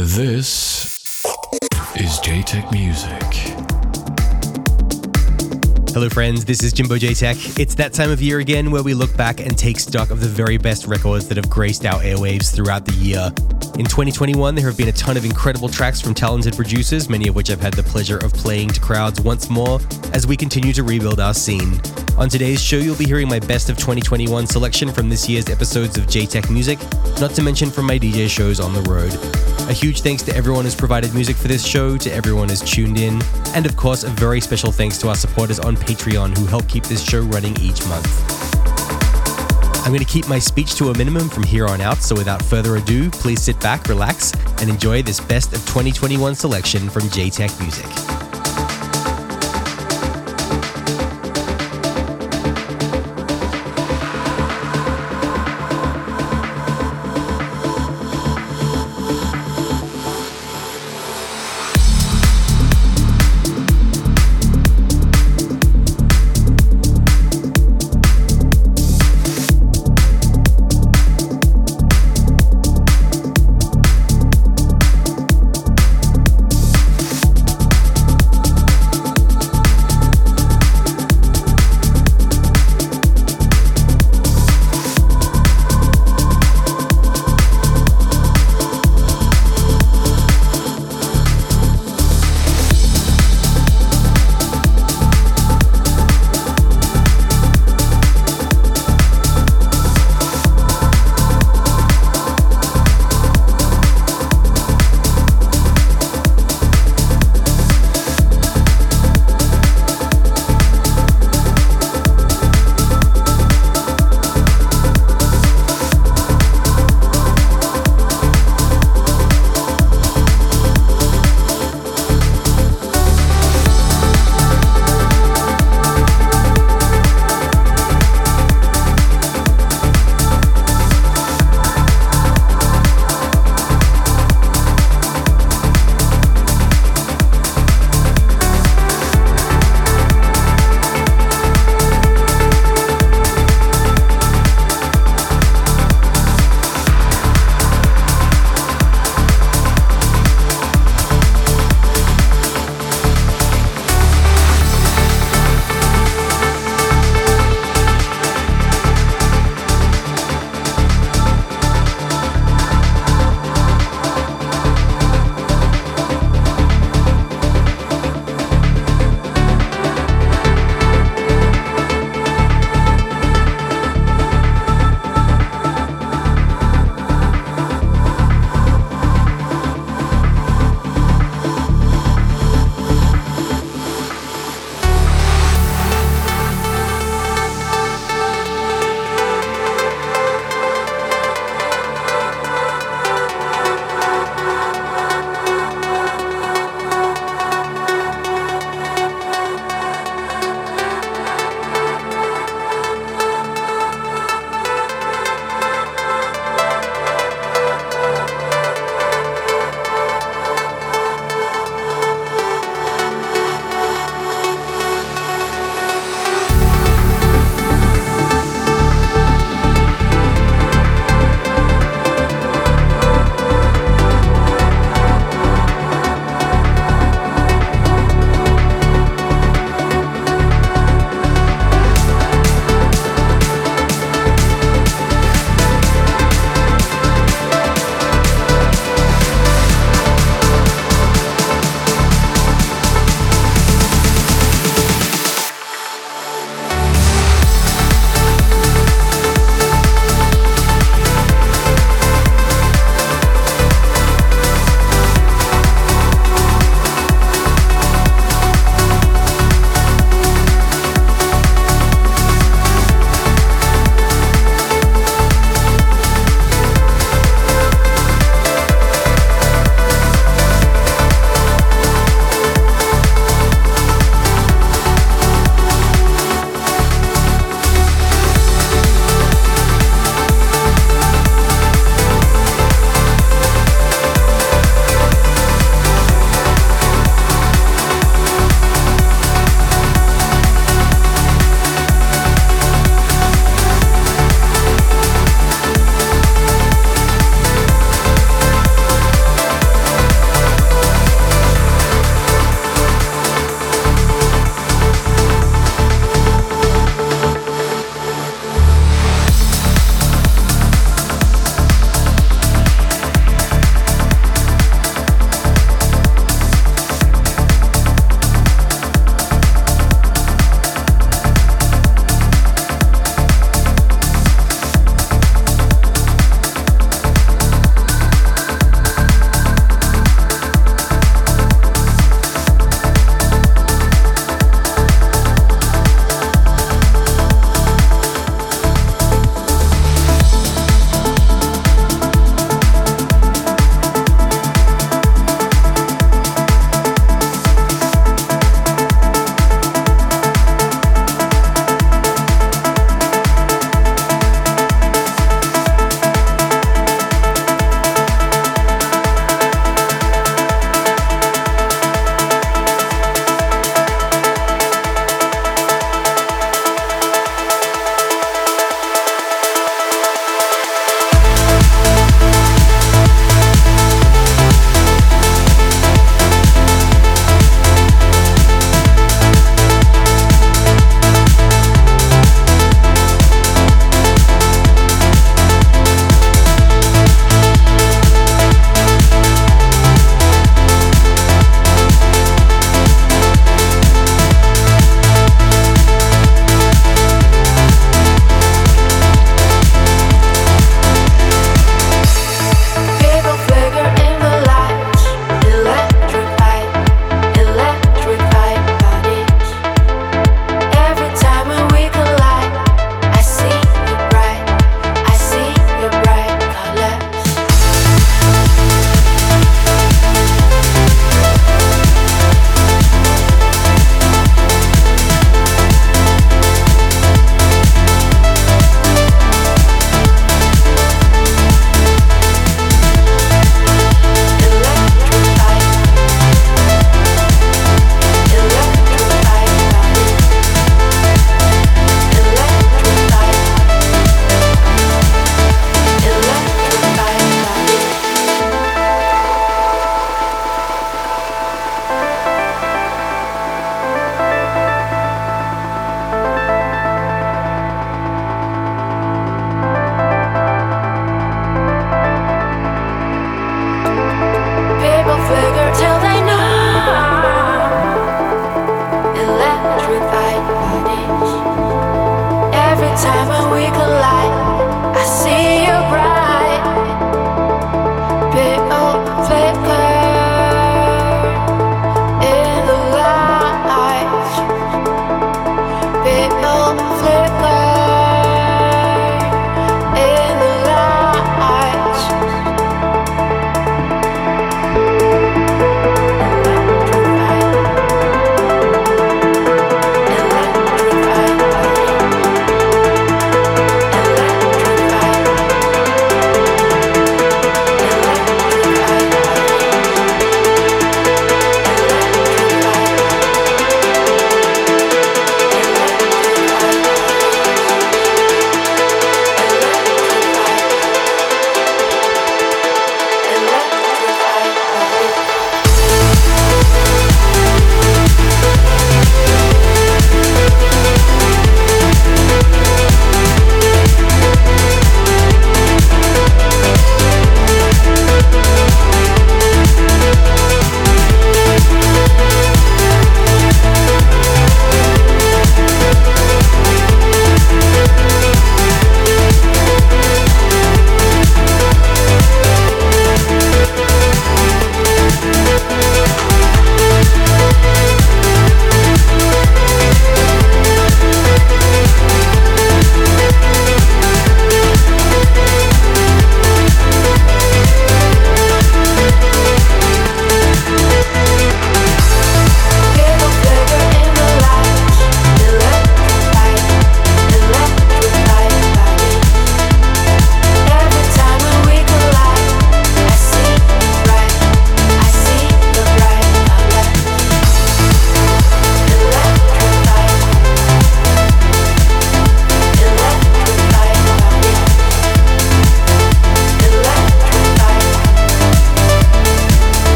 This is JTech Music. Hello, friends. This is Jimbo J Tech. It's that time of year again where we look back and take stock of the very best records that have graced our airwaves throughout the year. In 2021, there have been a ton of incredible tracks from talented producers, many of which I've had the pleasure of playing to crowds once more as we continue to rebuild our scene. On today's show, you'll be hearing my best of 2021 selection from this year's episodes of JTech Music, not to mention from my DJ shows on the road. A huge thanks to everyone who's provided music for this show, to everyone who's tuned in, and of course, a very special thanks to our supporters on Patreon who help keep this show running each month. I'm going to keep my speech to a minimum from here on out, so without further ado, please sit back, relax, and enjoy this best of 2021 selection from JTech Music.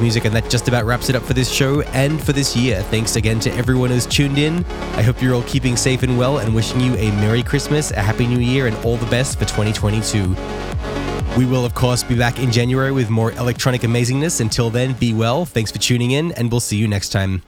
Music, and that just about wraps it up for this show and for this year. Thanks again to everyone who's tuned in. I hope you're all keeping safe and well, and wishing you a Merry Christmas, a Happy New Year, and all the best for 2022. We will, of course, be back in January with more electronic amazingness. Until then, be well, thanks for tuning in, and we'll see you next time.